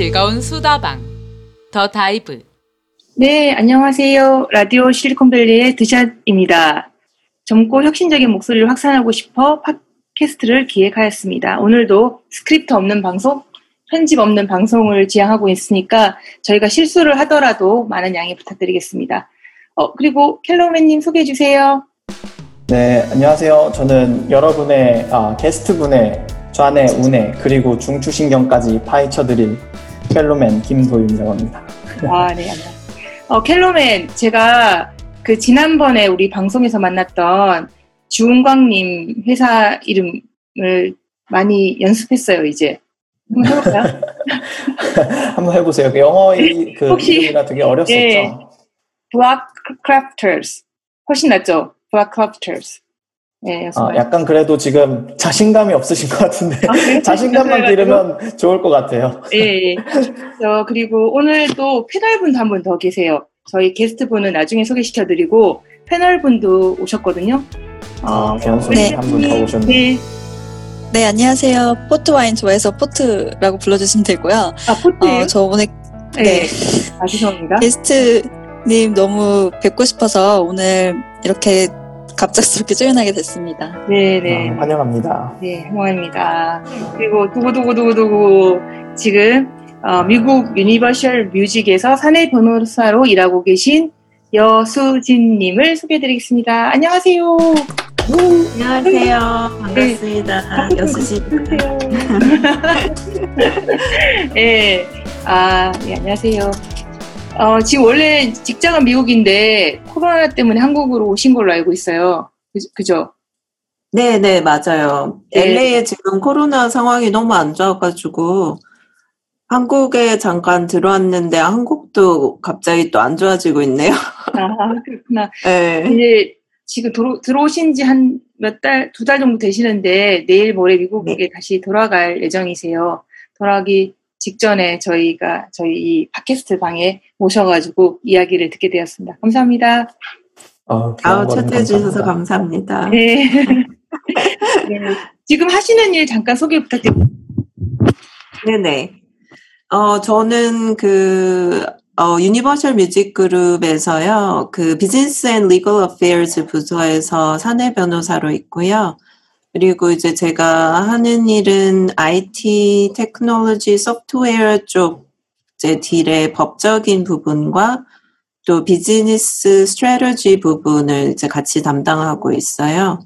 즐거운 수다방 더 다이브 네, 안녕하세요. 라디오 실리콘밸리의 드샷입니다. 젊고 혁신적인 목소리를 확산하고 싶어 팟캐스트를 기획하였습니다. 오늘도 스크립트 없는 방송, 편집 없는 방송을 지향하고 있으니까 저희가 실수를 하더라도 많은 양해 부탁드리겠습니다. 어, 그리고 켈로맨님 소개해 주세요. 네, 안녕하세요. 저는 여러분의 아, 게스트분의 좌뇌, 우뇌, 그리고 중추신경까지 파헤쳐드릴 켈로맨 김도윤이라고 합니다. 아, 네, 안녕하세요. 어, 켈로맨, 제가 그 지난번에 우리 방송에서 만났던 주은광님 회사 이름을 많이 연습했어요, 이제. 한번 해볼까요? 한번 해보세요. 그 영어 이, 그 혹시- 이름이라 되게 어렸었죠. 예. Block Crafters. 훨씬 낫죠? 연습 아, 많이 약간 그래도 지금 자신감이 없으신 것 같은데 아, 그래요? 자신감만. 기르면 좋을 것 같아요. 예, 예. 어, 그리고 오늘 또 패널분 한분 더 계세요. 저희 게스트 분은 나중에 소개시켜드리고 패널 분도 오셨거든요. 아, 변수 네. 한분 더 오셨네요. 네. 네, 안녕하세요. 포트 와인 좋아해서 포트라고 불러주시면 되고요. 아, 포트예요? 어, 저 오늘 네. 네. 아, 죄송합니다. 게스트님 너무 뵙고 싶어서 오늘 이렇게 갑작스럽게 join하게 됐습니다. 네네. 아, 환영합니다. 네, 홍화입니다. 그리고 두구두구두구두구 지금 어, 미국 Universal Music에서 사내 변호사로 일하고 계신 여수진님을 소개해드리겠습니다. 안녕하세요. 안녕하세요. 반갑습니다. 네. 여수진입니다. 네, 아, 네, 안녕하세요. 어, 지금 원래 직장은 미국인데 코로나 때문에 한국으로 오신 걸로 알고 있어요. 그, 그죠? 네, 네, 맞아요. 네. LA에 지금 코로나 상황이 너무 안 좋아가지고 한국에 잠깐 들어왔는데 한국도 갑자기 또 안 좋아지고 있네요. 아, 그렇구나. 네. 이제 지금 들어, 들어오신 지 한 몇 달, 두 달 정도 되시는데 내일 모레 미국에 다시 돌아갈 예정이세요. 돌아가기 직전에 저희가 저희 이 팟캐스트 방에 모셔가지고 이야기를 듣게 되었습니다. 감사합니다. 어, 아우, 초대해 주셔서 감사합니다. 네. 네. 지금 하시는 일 잠깐 소개 부탁드립니다. 네네. 어, 저는 그, 어, Universal Music Group에서요, 그 Business and Legal Affairs 부서에서 사내 변호사로 있고요. 그리고 이제 제가 하는 일은 IT 테크놀로지 소프트웨어 쪽 이제 deal의 법적인 부분과 또 비즈니스 strategy 부분을 이제 같이 담당하고 있어요.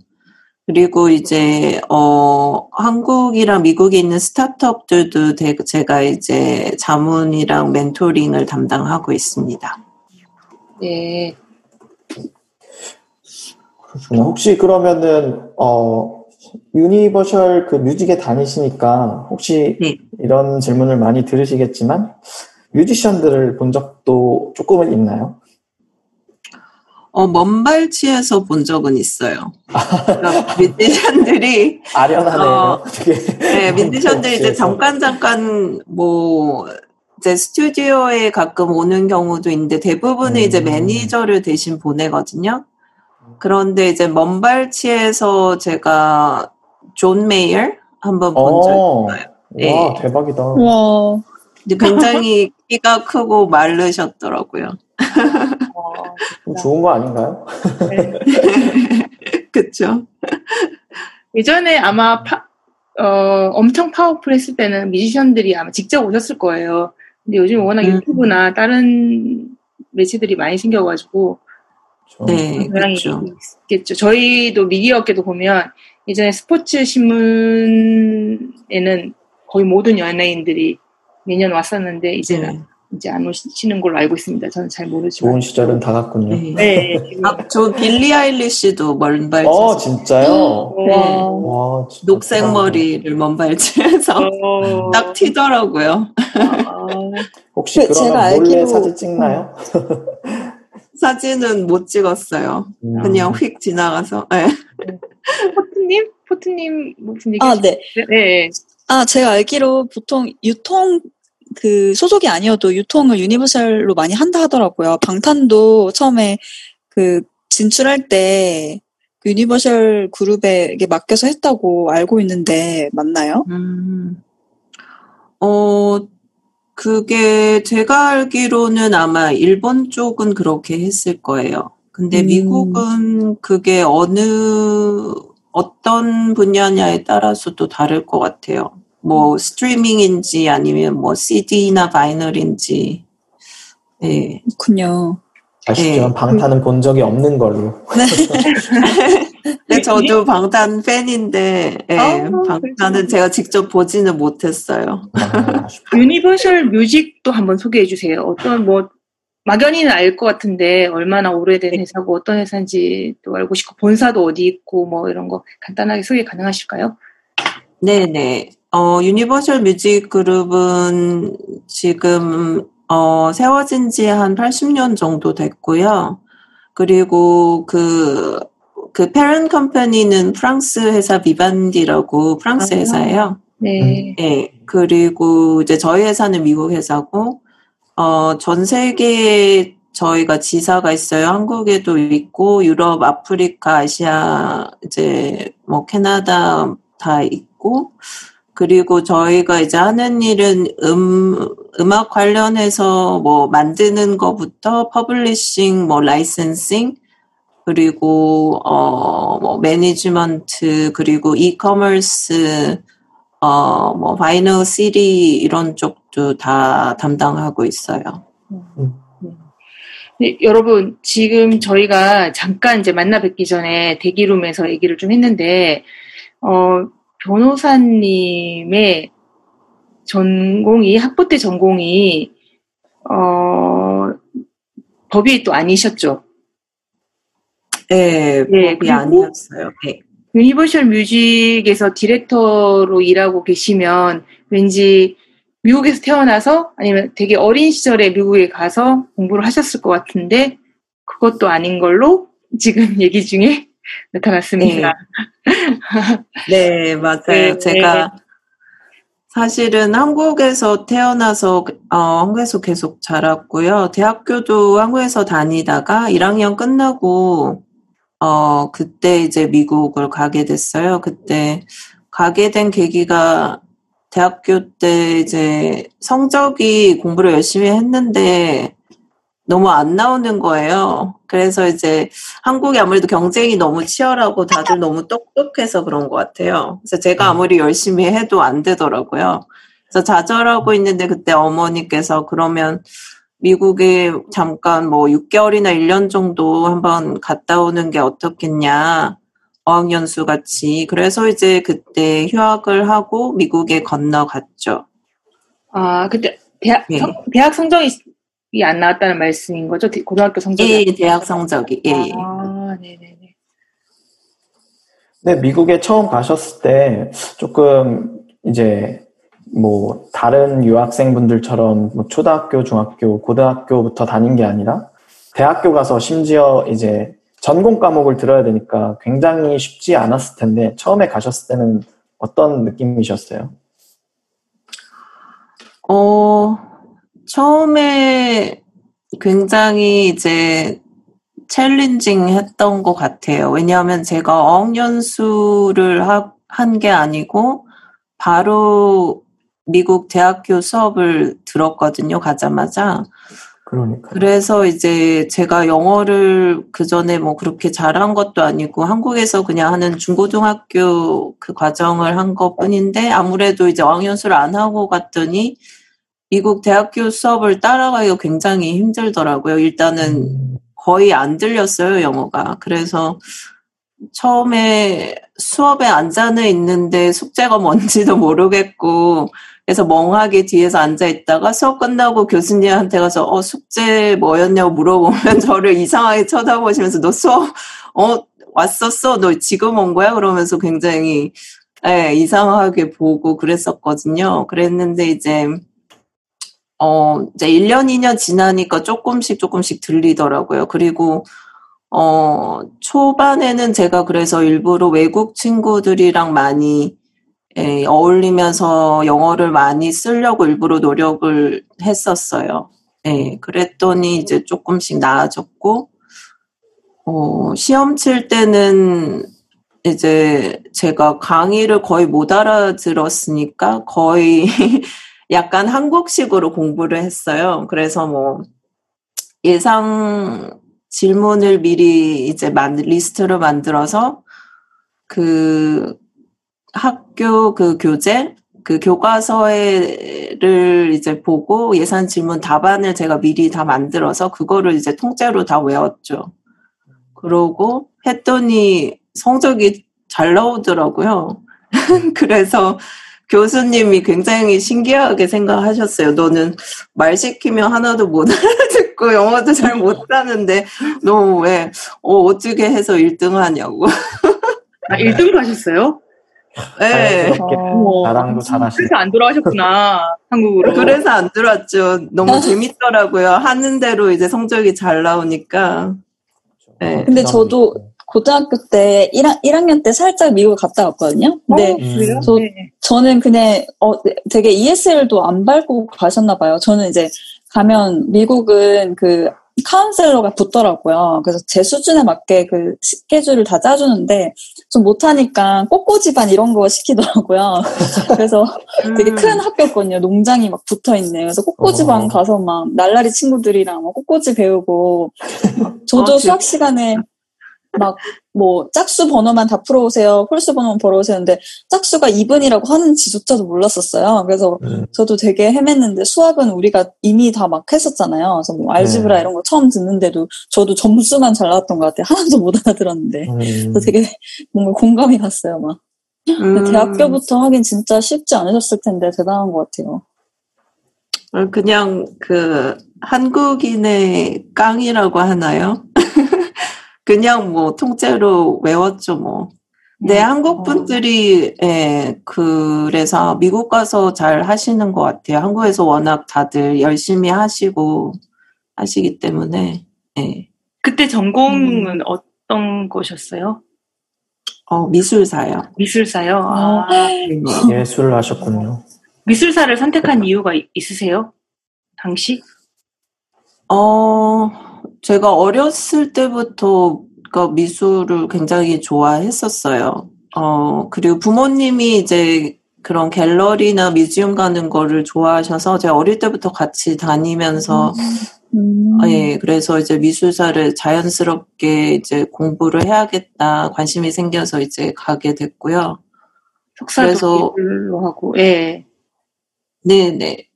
그리고 이제 어 한국이랑 미국에 있는 스타트업들도 대- 제가 이제 자문이랑 멘토링을 담당하고 있습니다. 네. 그렇구나. 혹시 그러면은 어 Universal 그 Music에 다니시니까 혹시 네. 이런 질문을 많이 들으시겠지만 뮤지션들을 본 적도 조금은 있나요? 어 먼발치에서 본 적은 있어요. 그러니까 뮤지션들이 아련하네요. 어, 네, 뮤지션들이 이제. 잠깐 잠깐 뭐 이제 스튜디오에 가끔 오는 경우도 있는데 대부분은 이제 음. 매니저를 대신 보내거든요. 그런데 이제 먼발치에서 제가 존 메이어 한번 본 적이 어, 있어요. 네. 와 대박이다. 와, 굉장히 키가 크고 마르셨더라고요. 어, 좀 좋은 거 아닌가요? 네. 그쵸? 예전에 아마 파- 어, 엄청 파워풀 했을 때는 뮤지션들이 아마 직접 오셨을 거예요. 근데 요즘 워낙 음. 유튜브나 다른 매체들이 많이 생겨가지고 좀 네, 그렇죠. 있겠죠. 저희도 미디어 업계도 보면 예전에 스포츠 신문에는 거의 모든 연예인들이 매년 왔었는데 이제는 네. 이제 안 오시는 걸로 알고 있습니다. 저는 잘 모르지만. 좋은 시절은 다 갔군요. 네. 네. 아, 저 빌리 아일리시도 먼발치. 어 진짜요? 네. 와. 와 진짜 녹색. 머리를 먼발치해서 어, 딱 튀더라고요. 아, 혹시 그 제가 몰래 알기로- 사진 찍나요? 사진은 못 찍었어요. 음. 그냥 휙 지나가서. 네. 포트님? 포트님 무슨 얘기? 아, 네. 네. 네. 아, 제가 알기로 보통 유통 그 소속이 아니어도 유통을 Universal로 많이 한다 하더라고요. 방탄도 처음에 그 진출할 때 Universal Group에 맡겨서 했다고 알고 있는데 맞나요? 음. 어, 그게 제가 알기로는 아마 일본 쪽은 그렇게 했을 거예요. 근데 음. 미국은 그게 어느, 어떤 분야냐에 따라서 또 다를 것 같아요. 뭐 스트리밍인지 아니면 뭐 CD나 바이널인지. 예. 그렇군요. 아쉽지만 네. 방탄은 본 적이 없는 걸로. 근 데 저도 방탄 팬인데, 예, 아, 방탄은 제가 직접 보지는 못했어요. 아. Universal Music도 한번 소개해 주세요. 어떤 뭐 막연히는 알 것 같은데 얼마나 오래된 회사고 어떤 회사인지 또 알고 싶고 본사도 어디 있고 뭐 이런 거 간단하게 소개 가능하실까요? 네네. 어, Universal Music Group은 지금, 어, 세워진 지 한 80년 정도 됐고요. 그리고 그, 그 parent company는 프랑스 회사 Vivendi라고 프랑스 아. 회사예요. 네. 네. 그리고 이제 저희 회사는 미국 회사고, 어, 전 세계에 저희가 지사가 있어요. 한국에도 있고, 유럽, 아프리카, 아시아, 이제 뭐 캐나다 다 있고, 그리고 저희가 이제 하는 일은 음, 음악 관련해서 뭐 만드는 거부터 publishing, 뭐 licensing, 그리고 어, 뭐 매니지먼트, 그리고 이커머스, 어, 뭐 바이널 CD 이런 쪽도 다 담당하고 있어요. 네, 여러분 지금 저희가 잠깐 이제 만나 뵙기 전에 대기룸에서 얘기를 좀 했는데 어, 변호사님의 전공이 학부 때 전공이 어, 법이 또 아니셨죠? 네, 네, 법이 아니었어요. 네. Universal Music에서 디렉터로 일하고 계시면 왠지 미국에서 태어나서 아니면 되게 어린 시절에 미국에 가서 공부를 하셨을 것 같은데 그것도 아닌 걸로 지금 얘기 중에 나타났습니다. 네, 맞아요. 네, 제가 사실은 한국에서 태어나서 어, 한국에서 계속 자랐고요. 대학교도 한국에서 다니다가 1학년 끝나고 어, 그때 이제 미국을 가게 됐어요. 그때 가게 된 계기가 대학교 때 이제 성적이 공부를 열심히 했는데 너무 안 나오는 거예요. 그래서 이제 한국이 아무래도 경쟁이 너무 치열하고 다들 너무 똑똑해서 그런 것 같아요. 그래서 제가 아무리 열심히 해도 안 되더라고요. 그래서 좌절하고 있는데 그때 어머니께서 그러면 미국에 잠깐 뭐 6개월이나 1년 정도 한번 갔다 오는 게 어떻겠냐. 어학연수 같이. 그래서 이제 그때 휴학을 하고 미국에 건너갔죠. 아 그때 대학 네. 성, 대학 성적이 안 나왔다는 말씀인 거죠? 대- 고등학교 성적이. 예, 대학 성적이. 예, 예. 아 네네네. 네, 미국에 처음 가셨을 때 조금 이제 뭐 다른 유학생분들처럼 뭐 초등학교, 중학교, 고등학교부터 다닌 게 아니라 대학교 가서 심지어 이제 전공 과목을 들어야 되니까 굉장히 쉽지 않았을 텐데 처음에 가셨을 때는 어떤 느낌이셨어요? 어, 처음에 굉장히 이제 챌린징 했던 것 같아요. 왜냐하면 제가 어학연수를 한 게 아니고 바로 미국 대학교 수업을 들었거든요, 가자마자. 그러니까 그래서 이제 제가 영어를 그 전에 뭐 그렇게 잘한 것도 아니고 한국에서 그냥 하는 중고등학교 그 과정을 한 것 뿐인데 아무래도 이제 어학연수를 안 하고 갔더니 미국 대학교 수업을 따라가기가 굉장히 힘들더라고요. 일단은 음, 거의 안 들렸어요, 영어가. 그래서 처음에 수업에 앉아는 있는데 숙제가 뭔지도 모르겠고, 그래서 멍하게 뒤에서 앉아 있다가 수업 끝나고 교수님한테 가서 어, 숙제 뭐였냐고 물어보면 저를 이상하게 쳐다보시면서 너 수업, 어, 왔었어? 너 지금 온 거야? 그러면서 굉장히, 예, 이상하게 보고 그랬었거든요. 그랬는데 이제, 어, 이제 1년, 2년 지나니까 조금씩 조금씩 들리더라고요. 그리고, 어, 초반에는 제가 그래서 일부러 외국 친구들이랑 많이 예, 어울리면서 영어를 많이 쓰려고 일부러 노력을 했었어요. 예, 그랬더니 이제 조금씩 나아졌고, 어, 시험 칠 때는 이제 제가 강의를 거의 못 알아들었으니까 거의 약간 한국식으로 공부를 했어요. 그래서 뭐 예상 질문을 미리 이제 만, 리스트로 만들어서 그 학교 그 교재 그 교과서를 이제 보고 예산 질문 답안을 제가 미리 다 만들어서 그거를 이제 통째로 다 외웠죠. 그러고 했더니 성적이 잘 나오더라고요. 그래서 교수님이 굉장히 신기하게 생각하셨어요. 너는 말 시키면 하나도 못 알아듣고 영어도 잘 못하는데 너 왜 어, 어떻게 해서 1등 하냐고. 아, 1등도 하셨어요? 네. 어. 자랑도 잘하시고. 그래서 안 돌아가셨구나, 한국으로. 그래서 안 들어왔죠. 너무 재밌더라고요. 하는 대로 이제 성적이 잘 나오니까. 네. 근데 저도 고등학교 때 1학, 1학년 때 살짝 미국 갔다 왔거든요. 근데 어, 그래요? 저- 네. 저는 그냥 어 되게 ESL도 안 밟고 가셨나 봐요. 저는 이제 가면 미국은 그 카운셀러가 붙더라고요. 그래서 제 수준에 맞게 그 스케줄을 다 짜주는데 좀 못하니까 꽃꽂이반 이런 거 시키더라고요. 그래서 되게 음. 큰 학교였거든요. 농장이 막 붙어 있네. 그래서 꽃꽂이반 어. 가서 막 날라리 친구들이랑 막 꽃꽂이 배우고 막 저도 어, 수학 시간에 막 뭐 짝수 번호만 다 풀어오세요. 홀수 번호만 벌어오세요. 근데 짝수가 2분이라고 하는 지조차도 몰랐었어요. 그래서 음, 저도 되게 헤맸는데 수학은 우리가 이미 다 막 했었잖아요. 그래서 뭐 알지브라 네. 이런 거 처음 듣는데도 저도 점수만 잘 나왔던 것 같아요. 하나도 못 알아들었는데. 음, 그래서 되게 뭔가 공감이 갔어요. 막. 음, 대학교부터 하긴 진짜 쉽지 않으셨을 텐데 대단한 것 같아요. 어, 그냥 그 한국인의 깡이라고 하나요? 그냥 뭐 통째로 외웠죠 뭐. 네, 음. 한국 분들이 예, 그래서 미국 가서 잘 하시는 것 같아요. 한국에서 워낙 다들 열심히 하시고 하시기 때문에 예. 그때 전공은 어떤 거셨어요? 어, 미술사요. 미술사요? 아. 아, 네. 예술을 하셨군요. 미술사를 선택한 이유가 이- 있으세요? 당시? 어, 제가 어렸을 때부터 그 미술을 굉장히 좋아했었어요. 어, 그리고 부모님이 이제 그런 갤러리나 뮤지엄 가는 거를 좋아하셔서 제가 어릴 때부터 같이 다니면서 음. 예, 그래서 이제 미술사를 자연스럽게 이제 공부를 해야겠다 관심이 생겨서 이제 가게 됐고요. 그래서- 하고, 예. 네 네.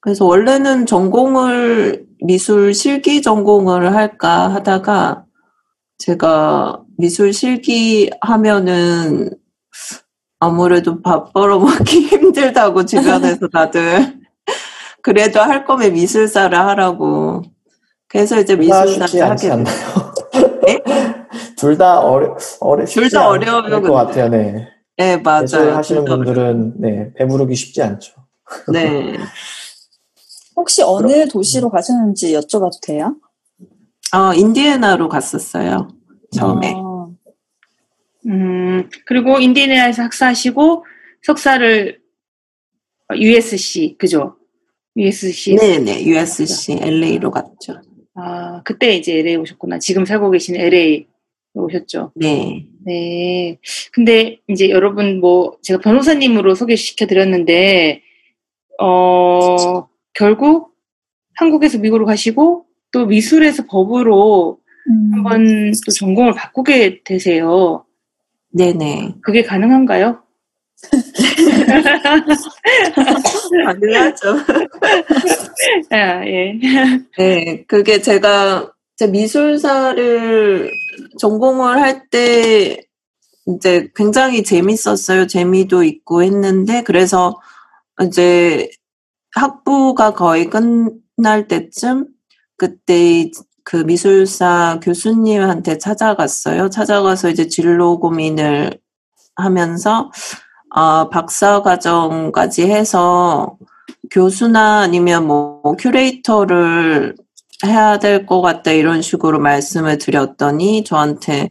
그래서 원래는 전공을 미술 실기 전공을 할까 하다가 제가 미술 실기 하면은 아무래도 밥 벌어먹기 힘들다고 주변에서 다들 그래도 할 거면 미술사를 하라고 그래서 이제 미술사를 하게 않나요? 네? 둘다 어려 어려 둘 쉽지 다 않을 어려워요, 것 같아요. 네. 네 맞아요. 하시는 둘다 분들은 네 배부르기 쉽지 않죠. 네. 혹시 어느 도시로 가셨는지 여쭤봐도 돼요? 어, 인디애나로 갔었어요. 처음에. 아, 음, 그리고 인디애나에서 학사하시고, 석사를 USC, 그죠? USC. 네네. USC LA로 갔죠. 아, 그때 이제 LA 오셨구나. 지금 살고 계신 LA 오셨죠. 네. 네. 근데 이제 여러분 뭐 제가 변호사님으로 소개시켜 드렸는데 어 결국 한국에서 미국으로 가시고 또 미술에서 법으로 음. 한번 또 전공을 바꾸게 되세요. 네네. 그게 가능한가요? 가능하죠. 아, 예. 네. 그게 제가 제 미술사를 전공을 할 때 이제 굉장히 재밌었어요. 재미도 있고 했는데 그래서 이제 학부가 거의 끝날 때쯤 그때 그 미술사 교수님한테 찾아갔어요. 찾아가서 이제 진로 고민을 하면서 아, 박사 과정까지 해서 교수나 아니면 뭐 큐레이터를 해야 될 것 같다 이런 식으로 말씀을 드렸더니 저한테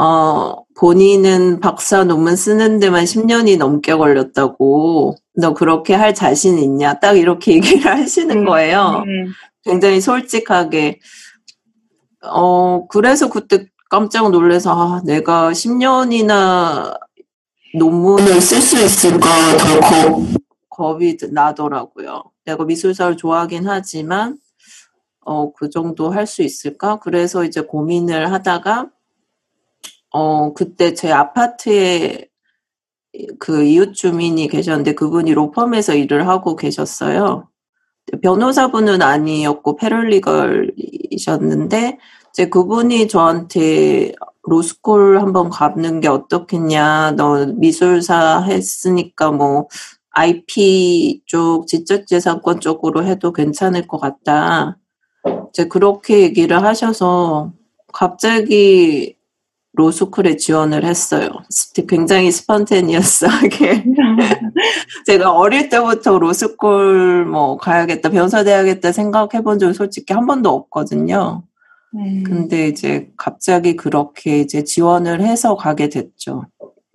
어, 본인은 박사 논문 쓰는 데만 10년이 넘게 걸렸다고 너 그렇게 할 자신 있냐 딱 이렇게 얘기를 하시는 거예요. 음, 굉장히 솔직하게. 어, 그래서 그때 깜짝 놀래서, 아, 내가 10년이나 논문을 쓸 수 있을까, 더 겁 이 나더라고요. 내가 미술사를 좋아하긴 하지만 어, 그 정도 할 수 있을까? 그래서 이제 고민을 하다가 어, 그때 제 아파트에 그 이웃 주민이 계셨는데 그분이 로펌에서 일을 하고 계셨어요. 변호사분은 아니었고 패럴리걸이셨는데 이제 그분이 저한테 로스쿨 한번 가는 게 어떻겠냐. 너 미술사 했으니까 뭐 IP 쪽 지적재산권 쪽으로 해도 괜찮을 것 같다. 이제 그렇게 얘기를 하셔서 갑자기 로스쿨에 지원을 했어요. 굉장히 spontaneous하게. 제가 어릴 때부터 로스쿨 뭐 가야겠다, 변호사 돼야겠다 생각해 본 적이 솔직히 한 번도 없거든요. 음, 근데 이제 갑자기 그렇게 이제 지원을 해서 가게 됐죠.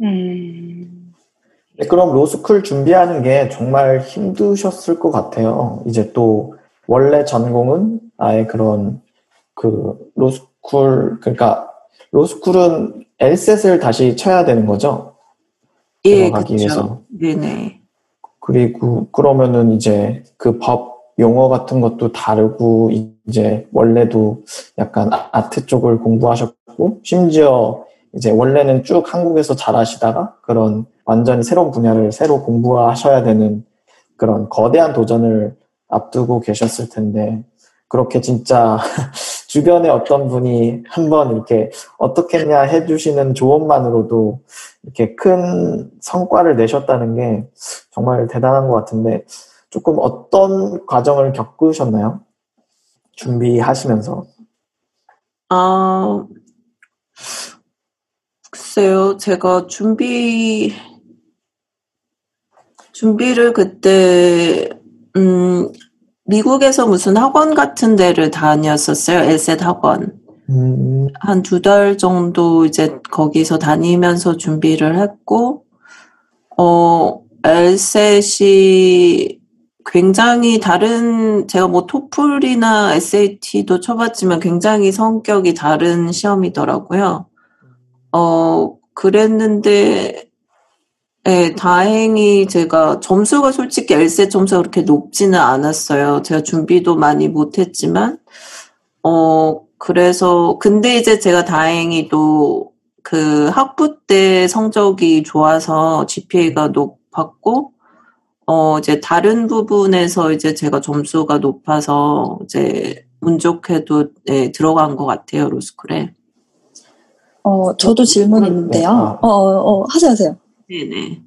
음, 네, 그럼 로스쿨 준비하는 게 정말 힘드셨을 것 같아요. 이제 또 원래 전공은 아예 그런 그 로스쿨 그러니까 로스쿨은 LSAT을 다시 쳐야 되는 거죠? 예, 들어가기 그렇죠. 위해서. 네네. 그리고 그러면은 이제 그 법 용어 같은 것도 다르고 이제 원래도 약간 아- 아트 쪽을 공부하셨고 심지어 이제 원래는 쭉 한국에서 잘하시다가 그런 완전히 새로운 분야를 새로 공부하셔야 되는 그런 거대한 도전을 앞두고 계셨을 텐데 그렇게 진짜 주변에 어떤 분이 한번 이렇게 어떻겠냐 해주시는 조언만으로도 이렇게 큰 성과를 내셨다는 게 정말 대단한 것 같은데 조금 어떤 과정을 겪으셨나요? 준비하시면서. 아, 글쎄요, 제가 준비, 준비를 그때, 음, 미국에서 무슨 학원 같은 데를 다녔었어요. 엘셋 학원. 음, 한두 달 정도 이제 거기서 다니면서 준비를 했고, 어, 엘셋이 굉장히 다른, 제가 뭐 토플이나 SAT도 쳐봤지만 굉장히 성격이 다른 시험이더라고요. 어, 그랬는데, 예, 다행히 제가 점수가 솔직히 엘셋 점수가 그렇게 높지는 않았어요. 제가 준비도 많이 못했지만, 어, 그래서, 근데 이제 제가 다행히도 그 학부 때 성적이 좋아서 GPA가 높았고, 어, 이제 다른 부분에서 이제 제가 점수가 높아서 이제 운 좋게도 네, 들어간 것 같아요, 로스쿨에. 어, 저도 질문 네, 있는데요. 아. 어, 어, 어, 하세요, 하세요. 네네.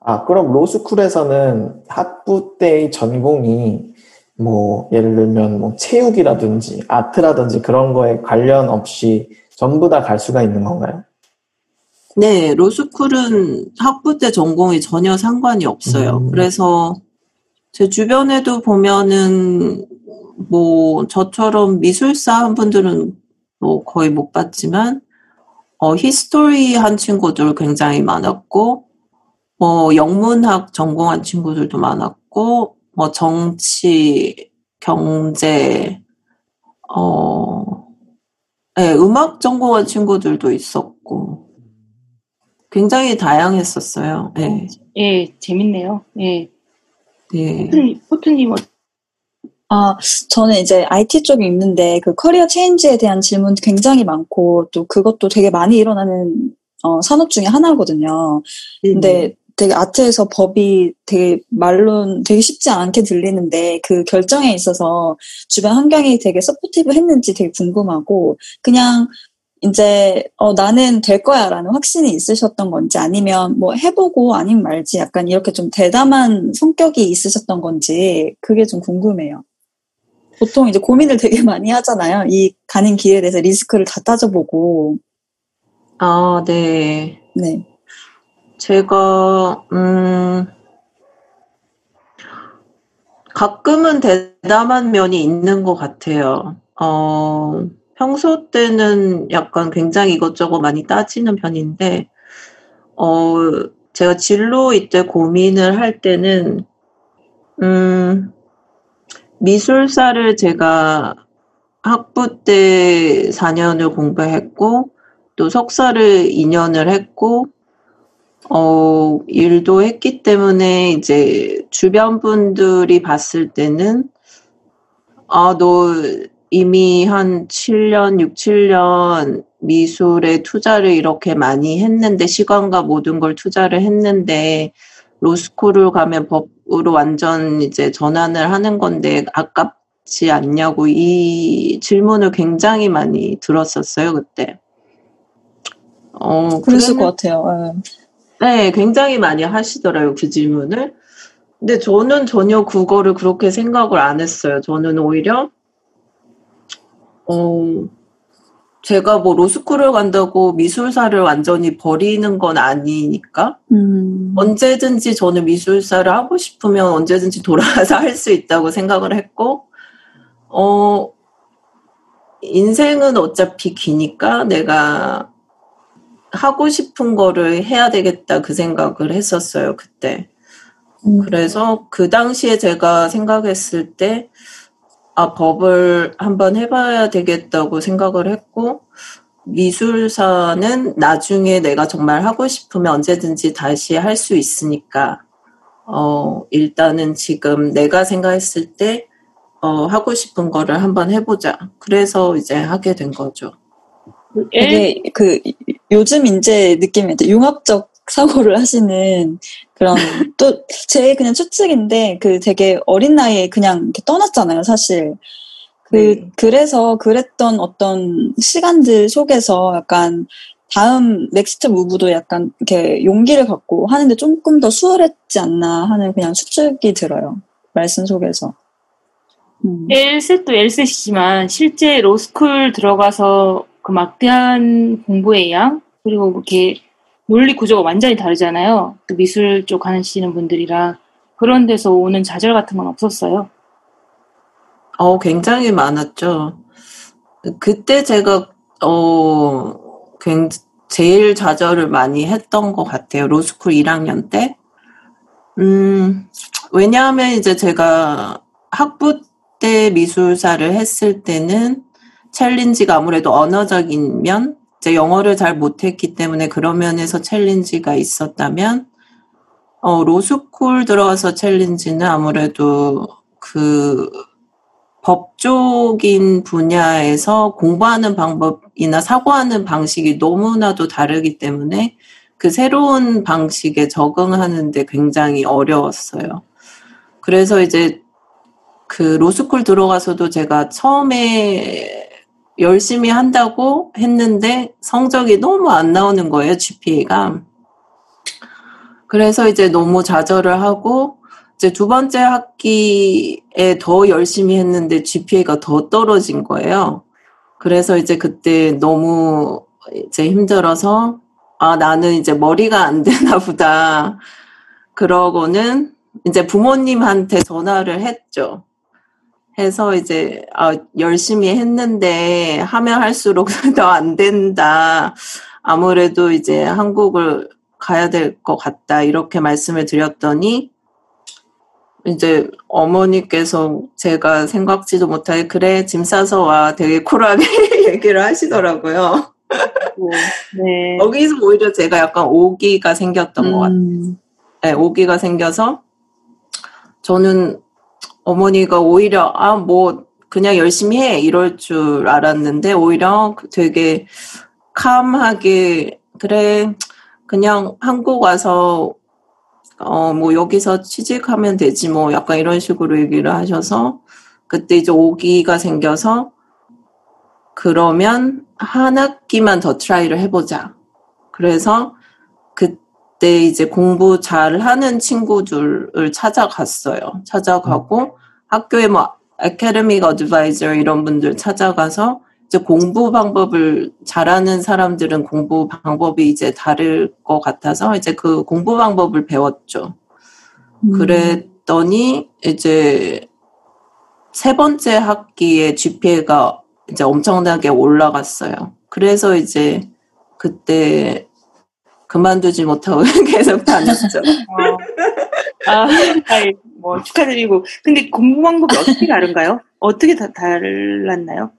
아, 그럼 로스쿨에서는 학부 때의 전공이 뭐, 예를 들면 뭐, 체육이라든지 아트라든지 그런 거에 관련 없이 전부 다 갈 수가 있는 건가요? 네, 로스쿨은 학부 때 전공이 전혀 상관이 없어요. 음. 그래서 제 주변에도 보면은 뭐 저처럼 미술사 한 분들은 뭐 거의 못 봤지만 어 history 한 친구들 굉장히 많았고 뭐 영문학 전공한 친구들도 많았고 뭐 정치, 경제 어 네, 음악 전공한 친구들도 있었고 굉장히 다양했었어요. 네. 예, 재밌네요. 예. 네. 포트님, 포트님, 어, 아, 저는 이제 IT 쪽에 있는데 그 커리어 체인지에 대한 질문 굉장히 많고 또 그것도 되게 많이 일어나는 어, 산업 중에 하나거든요. 근데 되게 아트에서 법이 되게 말론 되게 쉽지 않게 들리는데 그 결정에 있어서 주변 환경이 되게 supportive 했는지 되게 궁금하고 그냥 이제 어 나는 될 거야라는 확신이 있으셨던 건지 아니면 뭐 해보고 아니면 말지 약간 이렇게 좀 대담한 성격이 있으셨던 건지 그게 좀 궁금해요. 보통 이제 고민을 되게 많이 하잖아요. 이 가는 길에 대해서 리스크를 다 따져보고 아, 네. 네. 제가, 음, 가끔은 대담한 면이 있는 것 같아요. 어, 평소 때는 약간 굉장히 이것저것 많이 따지는 편인데, 어, 제가 진로 이때 고민을 할 때는, 음, 미술사를 제가 학부 때 4년을 공부했고, 또 석사를 2년을 했고, 어, 일도 했기 때문에 이제 주변 분들이 봤을 때는 아, 너 이미 한 7년, 6, 7년 미술에 투자를 이렇게 많이 했는데 시간과 모든 걸 투자를 했는데 로스쿨을 가면 법 으로 완전 이제 전환을 하는 건데 아깝지 않냐고 이 질문을 굉장히 많이 들었었어요, 그때. 어, 그랬을 것 같아요. 예. 네, 굉장히 많이 하시더라고요, 그 질문을. 근데 저는 전혀 그거를 그렇게 생각을 안 했어요. 저는 오히려, 어, 제가 뭐 로스쿨을 간다고 미술사를 완전히 버리는 건 아니니까, 음. 언제든지 저는 미술사를 하고 싶으면 언제든지 돌아와서 할 수 있다고 생각을 했고, 어, 인생은 어차피 기니까 내가 하고 싶은 거를 해야 되겠다 그 생각을 했었어요, 그때. 음. 그래서 그 당시에 제가 생각했을 때, 아, 법을 한번 해봐야 되겠다고 생각을 했고, 미술사는 나중에 내가 정말 하고 싶으면 언제든지 다시 할 수 있으니까, 어, 일단은 지금 내가 생각했을 때, 어, 하고 싶은 거를 한번 해보자. 그래서 이제 하게 된 거죠. 엘, 되게 그 요즘 이제 느낌이 융합적 사고를 하시는 그런 또 제 그냥 추측인데 그 되게 어린 나이에 그냥 이렇게 떠났잖아요 사실 그 네. 그래서 그랬던 어떤 시간들 속에서 약간 다음 next move도 약간 이렇게 용기를 갖고 하는데 조금 더 수월했지 않나 하는 그냥 추측이 들어요 말씀 속에서 음. 엘셋도 엘셋이지만 실제 로스쿨 들어가서 그 막대한 공부의 양 그리고 이렇게 논리 구조가 완전히 다르잖아요. 그 미술 쪽 하시는 분들이랑 그런 데서 오는 좌절 같은 건 없었어요. 어, 굉장히 많았죠. 그때 제가, 어, 굉- 제일 좌절을 많이 했던 것 같아요. 로스쿨 1학년 때. 음, 왜냐하면 이제 제가 학부 때 미술사를 했을 때는 challenge가 아무래도 언어적인 면, 이제 영어를 잘 못했기 때문에 그런 면에서 challenge가 있었다면, 어, 로스쿨 들어가서 challenge는 아무래도 그 법적인 분야에서 공부하는 방법이나 사고하는 방식이 너무나도 다르기 때문에 그 새로운 방식에 적응하는데 굉장히 어려웠어요. 그래서 이제 그 로스쿨 들어가서도 제가 처음에 열심히 한다고 했는데 성적이 너무 안 나오는 거예요, GPA가. 그래서 이제 너무 좌절을 하고 이제 두 번째 학기에 더 열심히 했는데 GPA가 더 떨어진 거예요. 그래서 이제 그때 너무 이제 힘들어서 아, 나는 이제 머리가 안 되나 보다. 그러고는 이제 부모님한테 전화를 했죠. 해서 이제 아, 열심히 했는데 하면 할수록 더 안 된다. 아무래도 이제 한국을 가야 될 것 같다. 이렇게 말씀을 드렸더니 이제 어머니께서 제가 생각지도 못하게 그래 짐 싸서 와 되게 쿨하게 얘기를 하시더라고요. 네. 거기서 오히려 제가 약간 오기가 생겼던 것 같아요. 음. 네, 오기가 생겨서 저는 어머니가 오히려 아 뭐 그냥 열심히 해 이럴 줄 알았는데 오히려 되게 캄하게 그래 그냥 한국 와서 어 뭐 여기서 취직하면 되지 뭐 약간 이런 식으로 얘기를 하셔서 그때 이제 오기가 생겨서 그러면 한 학기만 더 try를 해보자. 그래서 그때 이제 공부 잘 하는 친구들을 찾아갔어요. 찾아가고 학교에 뭐 academic advisor 이런 분들 찾아가서 이제 공부 방법을 잘하는 사람들은 공부 방법이 이제 다를 것 같아서 이제 그 공부 방법을 배웠죠. 음. 그랬더니 이제 세 번째 학기에 GPA가 이제 엄청나게 올라갔어요. 그래서 이제 그때 그만두지 못하고 계속 다녔죠. 아, 아이, 뭐 축하드리고. 근데 공부 방법이 어떻게 다른가요? 어떻게 다 달랐나요?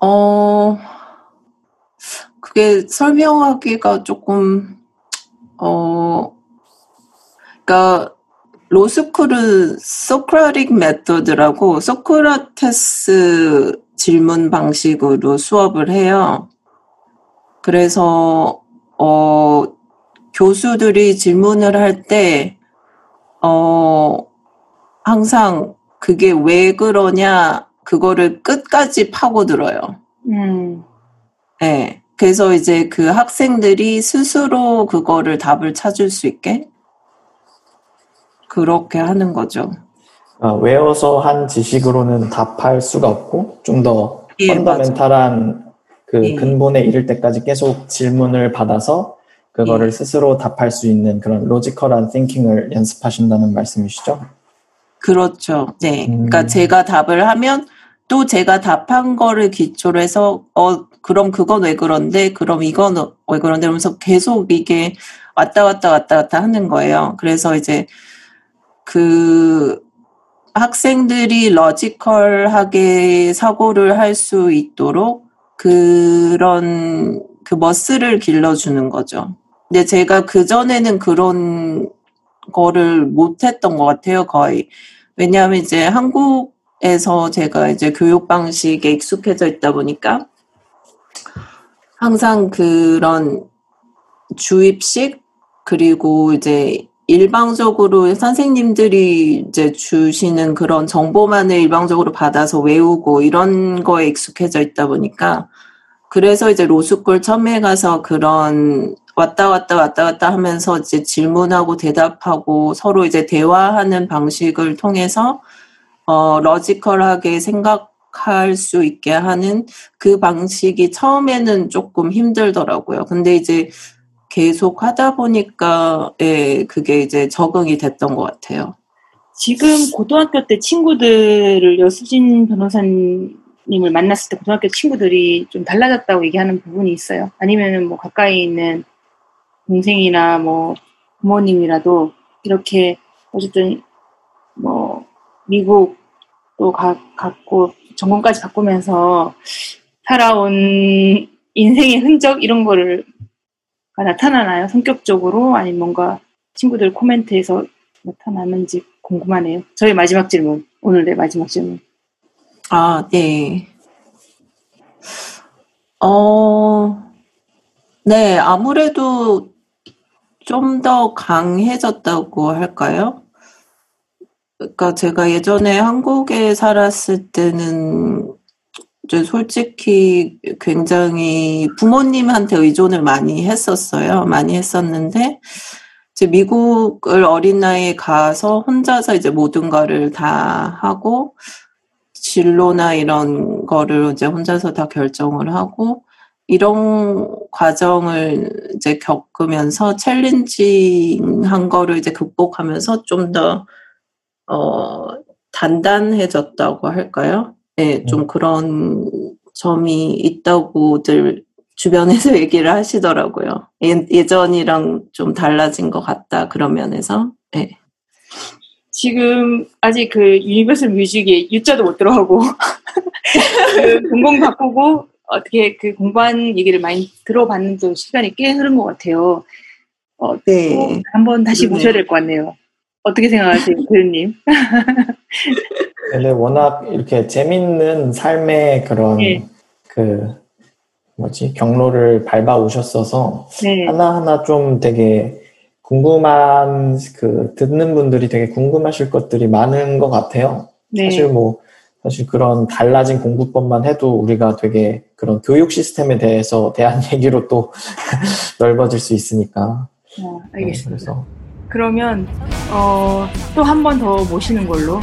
어, 그게 설명하기가 조금 어 그러니까 로스쿨은 소크라틱 메토드라고 소크라테스 질문 방식으로 수업을 해요. 그래서 어 교수들이 질문을 할 때 어 항상 그게 왜 그러냐 그거를 끝까지 파고들어요. 음, 네. 그래서 이제 그 학생들이 스스로 그거를 답을 찾을 수 있게 그렇게 하는 거죠. 아, 외워서 한 지식으로는 답할 수가 없고 좀더 예, fundamental한 그 예. 근본에 이를 때까지 계속 질문을 받아서 그거를 예. 스스로 답할 수 있는 그런 logical한 thinking을 연습하신다는 말씀이시죠? 그렇죠. 네. 음. 그러니까 제가 답을 하면 또 제가 답한 거를 기초로 해서 어 그럼 그건 왜 그런데 그럼 이건 왜 그런데 이러면서 계속 이게 왔다 갔다 왔다 갔다 하는 거예요. 그래서 이제 그 학생들이 러지컬하게 사고를 할 수 있도록 그런 그 머슬을 길러주는 거죠. 근데 제가 그전에는 그런 거를 못했던 것 같아요, 거의. 왜냐하면 이제 한국에서 제가 이제 교육 방식에 익숙해져 있다 보니까 항상 그런 주입식 그리고 이제 일방적으로 선생님들이 이제 주시는 그런 정보만을 일방적으로 받아서 외우고 이런 거에 익숙해져 있다 보니까 그래서 이제 로스쿨 처음에 가서 그런 왔다 갔다 왔다 갔다 하면서 이제 질문하고 대답하고 서로 이제 대화하는 방식을 통해서 어 러지컬하게 생각할 수 있게 하는 그 방식이 처음에는 조금 힘들더라고요. 근데 이제 계속 하다 보니까 예, 그게 이제 적응이 됐던 것 같아요. 지금 고등학교 때 친구들을 여수진 변호사님을 만났을 때 고등학교 친구들이 좀 달라졌다고 얘기하는 부분이 있어요. 아니면은 뭐 가까이 있는 동생이나 뭐 부모님이라도 이렇게 어쨌든 뭐 미국도 가, 갔고 전공까지 바꾸면서 살아온 인생의 흔적 이런 거를 가 나타나나요? 성격적으로 아니면 뭔가 친구들 코멘트에서 나타나는지 궁금하네요. 저의 마지막 질문 오늘 내 마지막 질문. 아, 네. 어, 네, 아무래도 좀 더 강해졌다고 할까요? 그러니까 제가 예전에 한국에 살았을 때는 이제 솔직히 굉장히 부모님한테 의존을 많이 했었어요. 많이 했었는데 이제 미국을 어린 나이에 가서 혼자서 이제 모든 거를 다 하고 진로나 이런 거를 이제 혼자서 다 결정을 하고 이런 과정을 이제 겪으면서 challenging한 거를 이제 극복하면서 좀 더, 어, 단단해졌다고 할까요? 네, 좀 그런 점이 있다고들 주변에서 얘기를 하시더라고요. 예, 예전이랑 좀 달라진 것 같다, 그런 면에서. 네. 지금 아직 그 Universal Music에 U자도 못 들어가고 그 전공 바꾸고 어떻게 그 공부한 얘기를 많이 들어봤는 또 시간이 꽤 흐른 것 같아요. 어, 네. 또 한번 다시 네. 모셔야 될 것 같네요. 어떻게 생각하세요, 교수님? 근데 워낙 이렇게 재밌는 삶의 그런 예. 그 뭐지 경로를 밟아 오셨어서 네, 하나하나 좀 되게 궁금한 그 듣는 분들이 되게 궁금하실 것들이 많은 것 같아요. 네, 사실 뭐 사실 그런 달라진 공부법만 해도 우리가 되게 그런 교육 시스템에 대해서 대한 얘기로 또 넓어질 수 있으니까. 어, 네, 알겠습니다. 그래서 그러면 어, 또 한 번 더 모시는 걸로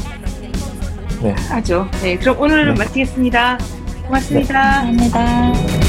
네. 하죠. 네, 그럼 오늘 네. 마치겠습니다. 고맙습니다. 감사합니다.